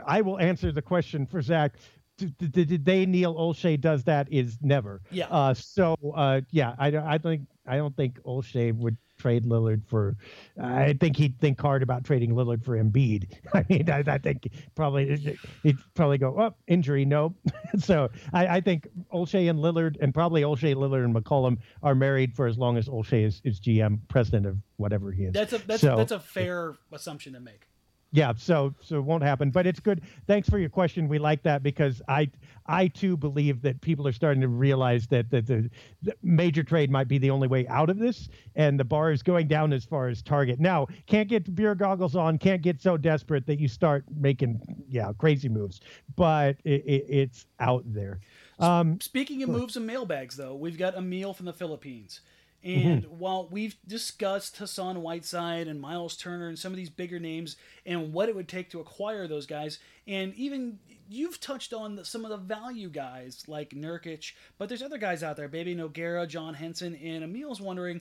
I will answer the question for Zach. Did, they Neil Olshey does that is never. Yeah. Uh, so uh, yeah, I don't. I think I don't think Olshey would trade Lillard for. I think he'd think hard about trading Lillard for Embiid. I mean, I, I think probably he'd probably go up oh, injury. No. so I, I think Olshey and Lillard and probably Olshey, Lillard, and McCollum are married for as long as Olshey is, is GM, president of whatever he is. That's a that's So- that's a fair assumption to make. Yeah so so it won't happen but it's good. Thanks for your question. We like that because i i too believe that people are starting to realize that that the, the major trade might be the only way out of this and the bar is going down as far as target. Now can't get beer goggles on can't get so desperate that you start making yeah crazy moves but it, it, it's out there. Um Speaking of moves and mailbags, though, we've got Emil from the Philippines. Mm-hmm. And while we've discussed Hassan Whiteside and Miles Turner and some of these bigger names and what it would take to acquire those guys, and even you've touched on the, some of the value guys like Nurkic, but there's other guys out there, Bebe Nogueira, John Henson, and Emil's wondering,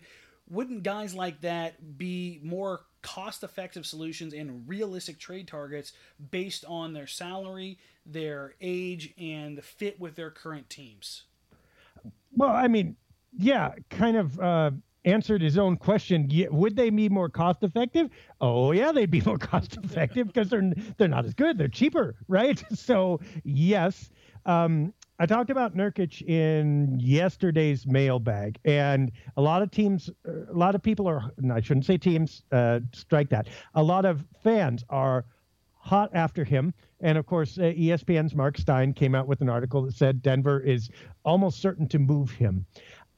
wouldn't guys like that be more cost-effective solutions and realistic trade targets based on their salary, their age, and the fit with their current teams? Well, I mean, yeah, kind of uh, answered his own question. Would they be more cost effective? Oh, yeah, they'd be more cost effective because they're they're not as good. They're cheaper, right? So yes. Um, I talked about Nurkic in yesterday's mailbag, and a lot of teams, a lot of people are. No, I shouldn't say teams. Uh, strike that. A lot of fans are hot after him. And of course, uh, ESPN's Mark Stein came out with an article that said Denver is almost certain to move him.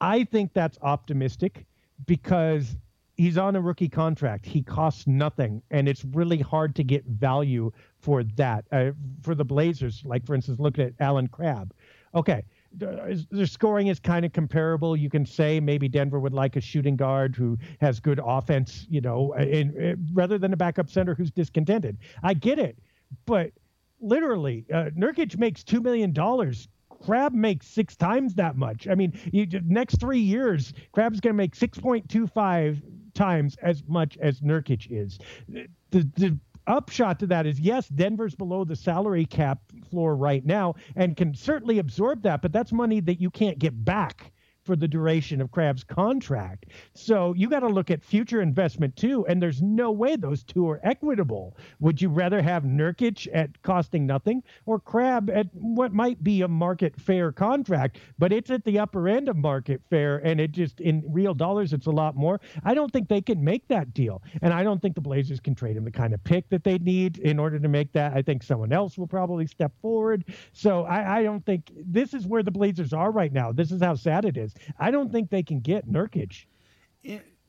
I think that's optimistic because he's on a rookie contract. He costs nothing, and it's really hard to get value for that. Uh, for the Blazers, like for instance, look at Allen Crabbe. Okay, their scoring is kind of comparable. You can say maybe Denver would like a shooting guard who has good offense, you know, in, in, rather than a backup center who's discontented. I get it, but literally, uh, Nurkic makes two million dollars. Crabbe makes six times that much. I mean, you, next three years, Crabbe's going to make six point two five times as much as Nurkic is. The, the upshot to that is yes, Denver's below the salary cap floor right now and can certainly absorb that, but that's money that you can't get back for the duration of Crabbe's contract. So you got to look at future investment too, and there's no way those two are equitable. Would you rather have Nurkic at costing nothing or Crab at what might be a market fair contract, but it's at the upper end of market fair, and it just in real dollars it's a lot more. I don't think they can make that deal, and I don't think the Blazers can trade him the kind of pick that they need in order to make that. I think someone else will probably step forward. So I, I don't think this is where the Blazers are right now. This is how sad it is. I don't think they can get Nurkic.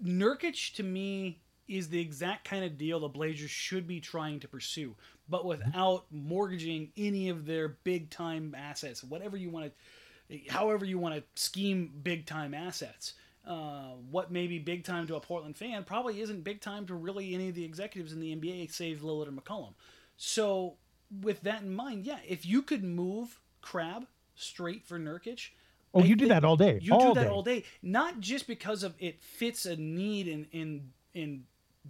Nurkic to me is the exact kind of deal the Blazers should be trying to pursue, but without mortgaging any of their big time assets, whatever you want to, however you want to scheme big time assets. Uh, what may be big time to a Portland fan probably isn't big time to really any of the executives in the NBA, save Lillard and McCollum. So, with that in mind, yeah, if you could move Crabbe straight for Nurkic, Oh, you do that all day. You all do that day. all day, not just because of it fits a need in in in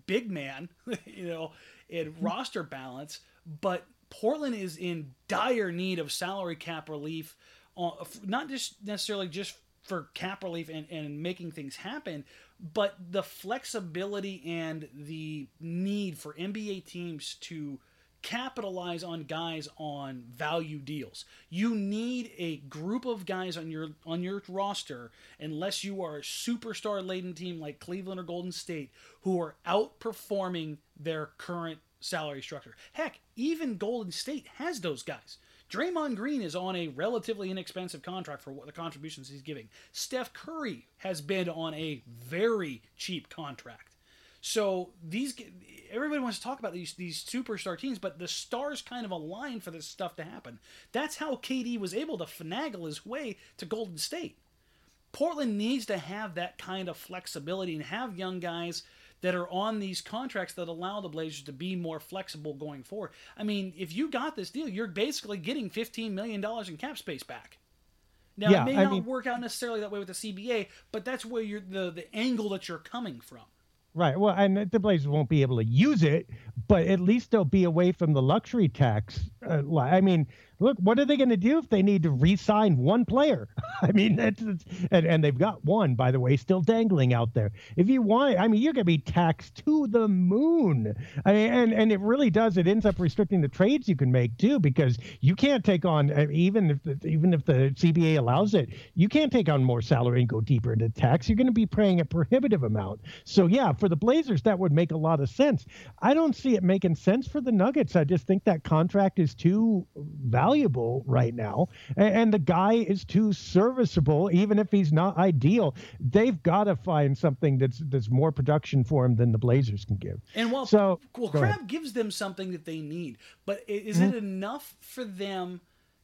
big man, you know, in mm-hmm. roster balance, but Portland is in dire need of salary cap relief, uh, not just necessarily just for cap relief and, and making things happen, but the flexibility and the need for NBA teams to capitalize on guys on value deals. You need a group of guys on your on your roster unless you are a superstar laden team like Cleveland or Golden State who are outperforming their current salary structure. Heck, even Golden State has those guys. Draymond Green is on a relatively inexpensive contract for what the contributions he's giving. Steph Curry has been on a very cheap contract. So these everybody wants to talk about these these superstar teams, but the stars kind of align for this stuff to happen. That's how KD was able to finagle his way to Golden State. Portland needs to have that kind of flexibility and have young guys that are on these contracts that allow the Blazers to be more flexible going forward. I mean, if you got this deal, you're basically getting $15 million in cap space back. Now, yeah, it may I not mean, work out necessarily that way with the CBA, but that's where you're the, the angle that you're coming from. Right. Well, and the Blazers won't be able to use it, but at least they'll be away from the luxury tax. Uh, I mean, look, what are they going to do if they need to re-sign one player? I mean, and, and they've got one, by the way, still dangling out there. If you want, I mean, you're going to be taxed to the moon. I mean, and and it really does. It ends up restricting the trades you can make too, because you can't take on uh, even if even if the CBA allows it, you can't take on more salary and go deeper into tax. You're going to be paying a prohibitive amount. So yeah, for the Blazers, that would make a lot of sense. I don't see it making sense for the Nuggets. I just think that contract is too valuable valuable right now, and, and the guy is too serviceable, even if he's not ideal. They've got to find something that's that's more production for him than the Blazers can give. And while so, well, Crabbe gives them something that they need, but is mm-hmm. it enough for them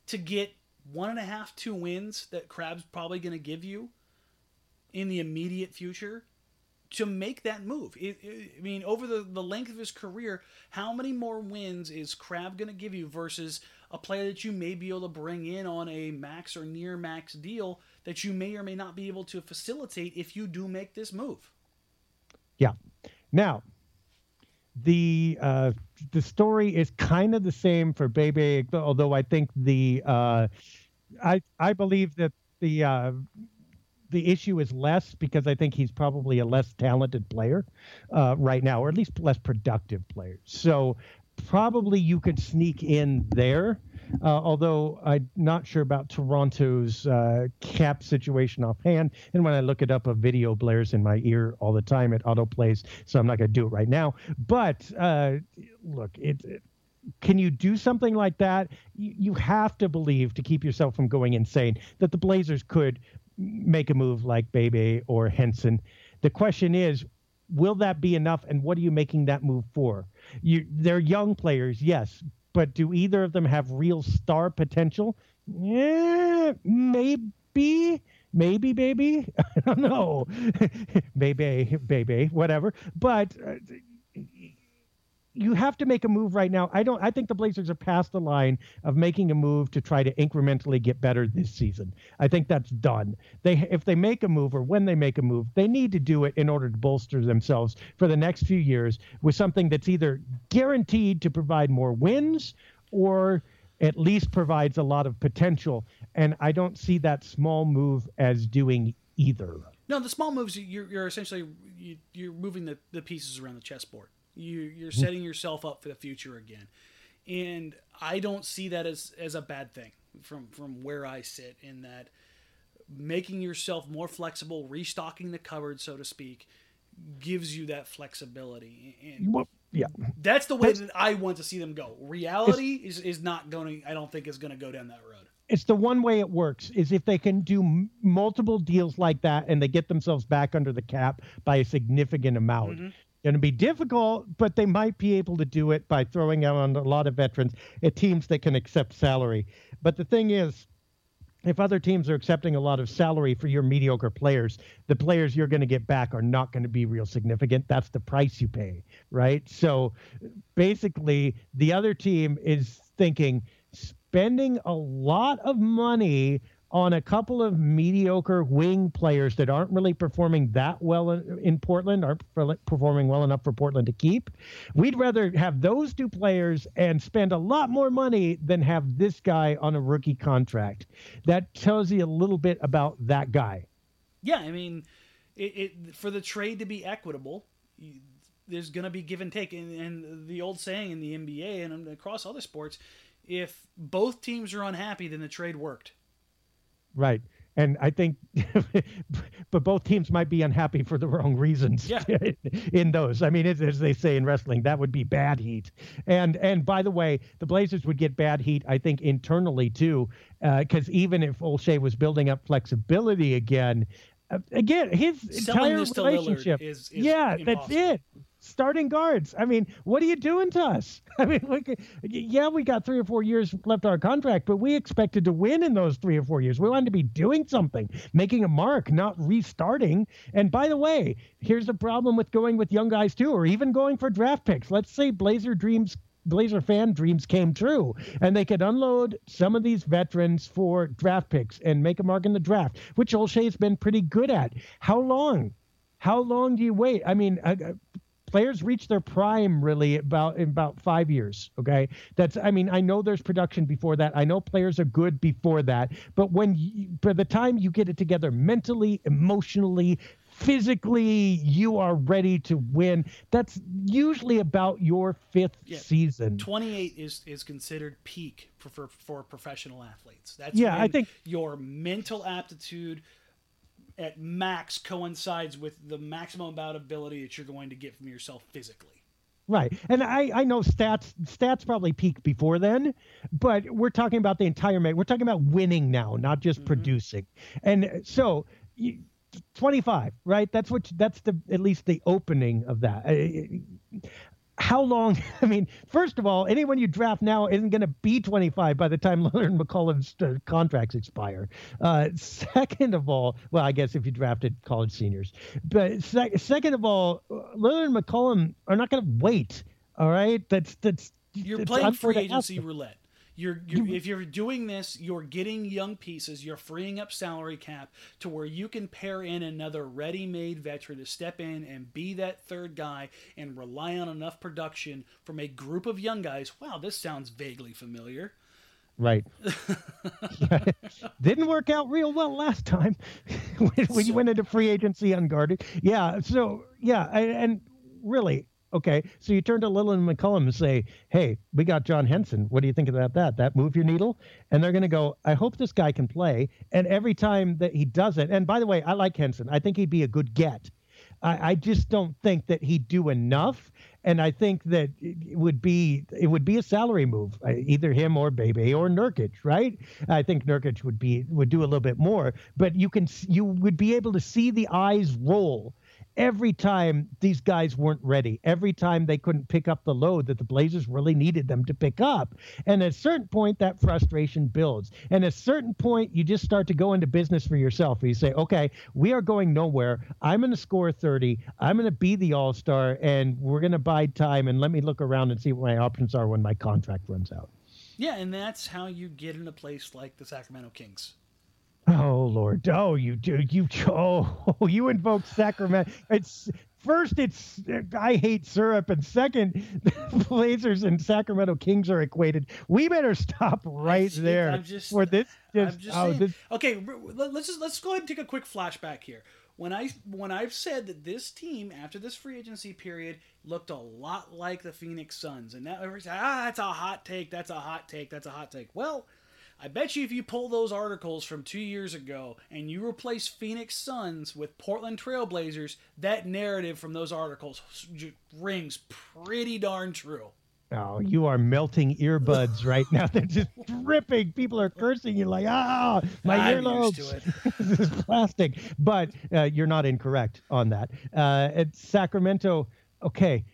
to get one and a half, two wins that Crabbe's probably going to give you in the immediate future? to make that move. It, it, I mean, over the, the length of his career, how many more wins is Crab going to give you versus a player that you may be able to bring in on a max or near max deal that you may or may not be able to facilitate if you do make this move? Yeah. Now, the uh, the story is kind of the same for Bebe, although I think the uh, I I believe that the uh, the issue is less because I think he's probably a less talented player uh, right now, or at least less productive player. So probably you could sneak in there. Uh, although I'm not sure about Toronto's uh, cap situation offhand. And when I look it up, a video blares in my ear all the time. It autoplays, so I'm not going to do it right now. But uh, look, it, it, can you do something like that? You, you have to believe to keep yourself from going insane that the Blazers could make a move like Bebe or Henson. The question is, will that be enough? And what are you making that move for? You, they're young players, yes, but do either of them have real star potential? Yeah, maybe. Maybe, baby. I don't know. baby, baby, whatever. But uh, you have to make a move right now. I don't. I think the Blazers are past the line of making a move to try to incrementally get better this season. I think that's done. They, if they make a move or when they make a move, they need to do it in order to bolster themselves for the next few years with something that's either guaranteed to provide more wins or at least provides a lot of potential. And I don't see that small move as doing either. No, the small moves you're, you're essentially you, are moving the, the pieces around the chessboard. You, you're mm-hmm. setting yourself up for the future again, and I don't see that as as a bad thing from from where I sit. In that, making yourself more flexible, restocking the cupboard, so to speak, gives you that flexibility. And well, yeah, that's the way that's, that I want to see them go. Reality is is not going. I don't think is going to go down that road it's the one way it works is if they can do m- multiple deals like that and they get themselves back under the cap by a significant amount. Mm-hmm to be difficult, but they might be able to do it by throwing out on a lot of veterans at teams that can accept salary. But the thing is, if other teams are accepting a lot of salary for your mediocre players, the players you're going to get back are not going to be real significant. That's the price you pay, right? So basically, the other team is thinking spending a lot of money on a couple of mediocre wing players that aren't really performing that well in, Portland, aren't performing well enough for Portland to keep. We'd rather have those two players and spend a lot more money than have this guy on a rookie contract. That tells you a little bit about that guy. Yeah, I mean, it, it for the trade to be equitable, there's going to be give and take. And, and the old saying in the NBA and across other sports, if both teams are unhappy, then the trade worked. Right. And I think, but both teams might be unhappy for the wrong reasons. Yeah. in those, I mean, as, they say in wrestling, that would be bad heat. And and by the way, the Blazers would get bad heat, I think, internally too, because uh, even if Olshey was building up flexibility again, uh, again, his Selling entire relationship is, is yeah, impossible. that's it starting guards. I mean, what are you doing to us? I mean, look, yeah, we got three or four years left on our contract, but we expected to win in those three or four years. We wanted to be doing something, making a mark, not restarting. And by the way, here's the problem with going with young guys too, or even going for draft picks. Let's say Blazer dreams Blazer fan dreams came true, and they could unload some of these veterans for draft picks and make a mark in the draft, which Olshey's been pretty good at. How long? How long do you wait? I mean, uh, players reach their prime really about in about five years. Okay, that's I mean I know there's production before that. I know players are good before that, but when you, by the time you get it together mentally, emotionally, physically you are ready to win that's usually about your fifth yeah. season 28 is is considered peak for, for, for professional athletes that's yeah i think your mental aptitude at max coincides with the maximum amount of ability that you're going to get from yourself physically. Right. And I, I know stats stats probably peak before then, but we're talking about the entire we're talking about winning now, not just mm-hmm. producing. And so 25, right? That's what that's the at least the opening of that how long? I mean, first of all, anyone you draft now isn't going to be 25 by the time Lillard McCollum's uh, contracts expire. Uh, second of all, well, I guess if you drafted college seniors, but sec- second of all, and McCollum are not going to wait. All right, that's that's. You're playing free agency roulette. You're, you're if you're doing this, you're getting young pieces. You're freeing up salary cap to where you can pair in another ready-made veteran to step in and be that third guy and rely on enough production from a group of young guys. Wow, this sounds vaguely familiar. Right. Didn't work out real well last time when, when you went into free agency unguarded. Yeah. So yeah, and really, Okay, so you turn to Lillard McCollum and say, "Hey, we got John Henson. What do you think about that? That move your needle?" And they're going to go, "I hope this guy can play." And every time that he does it, and by the way, I like Henson. I think he'd be a good get. I, I just don't think that he'd do enough, and I think that it would be it would be a salary move, uh, either him or Bebe or Nurkic, right? I think Nurkic would be would do a little bit more, but you can you would be able to see the eyes roll every time these guys weren't ready, every time they couldn't pick up the load that the Blazers really needed them to pick up. And at a certain point, that frustration builds. And at a certain point, you just start to go into business for yourself. You say, okay, we are going nowhere. I'm going to score 30. I'm going to be the all star, and we're going to bide time. And let me look around and see what my options are when my contract runs out. Yeah, and that's how you get in a place like the Sacramento Kings. Oh Lord! Oh, you do you? Oh, you invoke Sacramento. It's first, it's I hate syrup, and second, Blazers and Sacramento Kings are equated. We better stop right there I'm just- for this. I'm Just, just oh, this, Okay, let- let's just let's go ahead and take a quick flashback here. When I when I've said that this team after this free agency period looked a lot like the Phoenix Suns, and now everybody's ah, that's a hot take, that's a hot take, that's a hot take. Well, I bet you if you pull those articles from two years ago and you replace Phoenix Suns with Portland Trailblazers, that narrative from those articles rings pretty darn true. oh, you are melting earbuds right now. They're just dripping. People are cursing you like, ah, my I'm earlobes. used to it. this is plastic. But uh, you're not incorrect on that. Uh, at Sacramento, okay,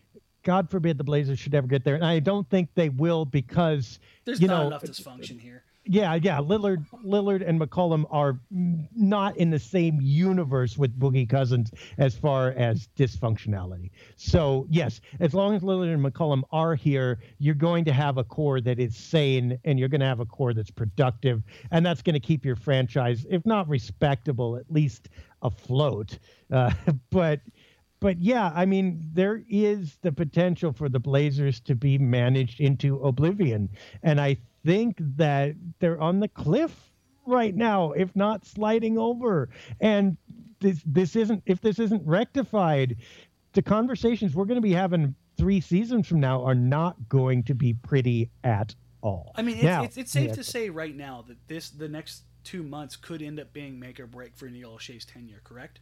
God forbid the Blazers should ever get there, and I don't think they will because There's you not know, enough dysfunction here. Yeah, yeah, Lillard, Lillard and McCollum are not in the same universe with Boogie Cousins as far as dysfunctionality. So yes, as long as Lillard and McCollum are here, you're going to have a core that is sane, and you're going to have a core that's productive, and that's going to keep your franchise, if not respectable, at least afloat. Uh, but but yeah, I mean, there is the potential for the Blazers to be managed into oblivion. And I think that they're on the cliff right now, if not sliding over. And this this isn't if this isn't rectified, the conversations we're going to be having three seasons from now are not going to be pretty at all. I mean, it's, Now- it's, it's safe Yeah. to say right now that this the next two months could end up being make or break for Neil Olshey's tenure. Correct?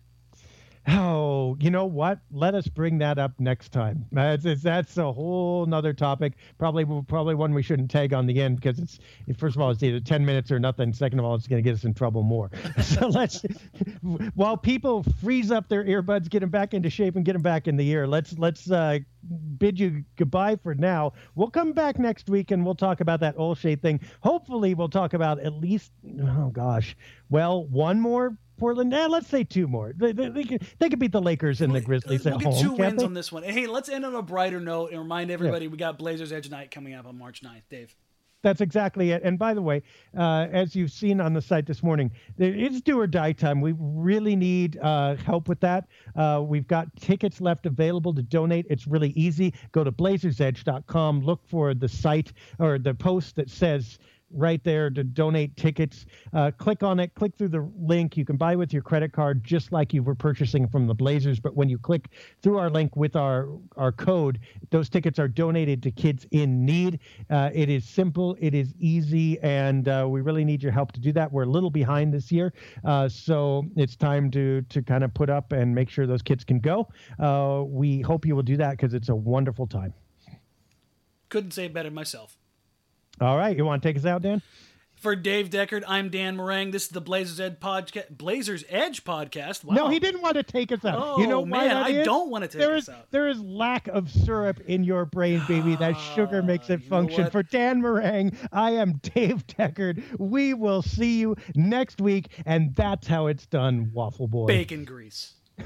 Oh, you know what? Let us bring that up next time. That's that's a whole nother topic. Probably probably one we shouldn't tag on the end because it's first of all it's either ten minutes or nothing. Second of all, it's going to get us in trouble more. so let's while people freeze up their earbuds, get them back into shape, and get them back in the ear. Let's let's uh, bid you goodbye for now. We'll come back next week and we'll talk about that Olshey thing. Hopefully, we'll talk about at least oh gosh, well one more Portland. Eh, let's say two more. They, they, they, could, they could beat the Lakers and the Grizzlies we'll at get home. two wins on this one. Hey, let's end on a brighter note and remind everybody we got Blazers Edge Night coming up on March 9th. Dave. That's exactly it. And by the way, uh, as you've seen on the site this morning, there- it's do or die time. We really need uh, help with that. Uh, we've got tickets left available to donate. It's really easy. Go to blazersedge.com, look for the site or the post that says right there to donate tickets. Uh, click on it, click through the link. You can buy with your credit card just like you were purchasing from the Blazers. But when you click through our link with our, our code, those tickets are donated to kids in need. Uh, it is simple, it is easy, and uh, we really need your help to do that. We're a little behind this year, uh, so it's time to to kind of put up and make sure those kids can go. Uh, we hope you will do that because it's a wonderful time. Couldn't say better myself. All right, you want to take us out, Dan? For Dave Deckard, I'm Dan Marang. This is the Blazers Edge podcast. Blazers Edge podcast. Wow. No, he didn't want to take us out. you know Oh, man, I is? don't want to take There us is out. there is lack of syrup in your brain, baby. That sugar makes it you function. For Dan Meringue, I am Dave Deckard. We will see you next week, and that's how it's done, Waffle Boy. Bacon grease.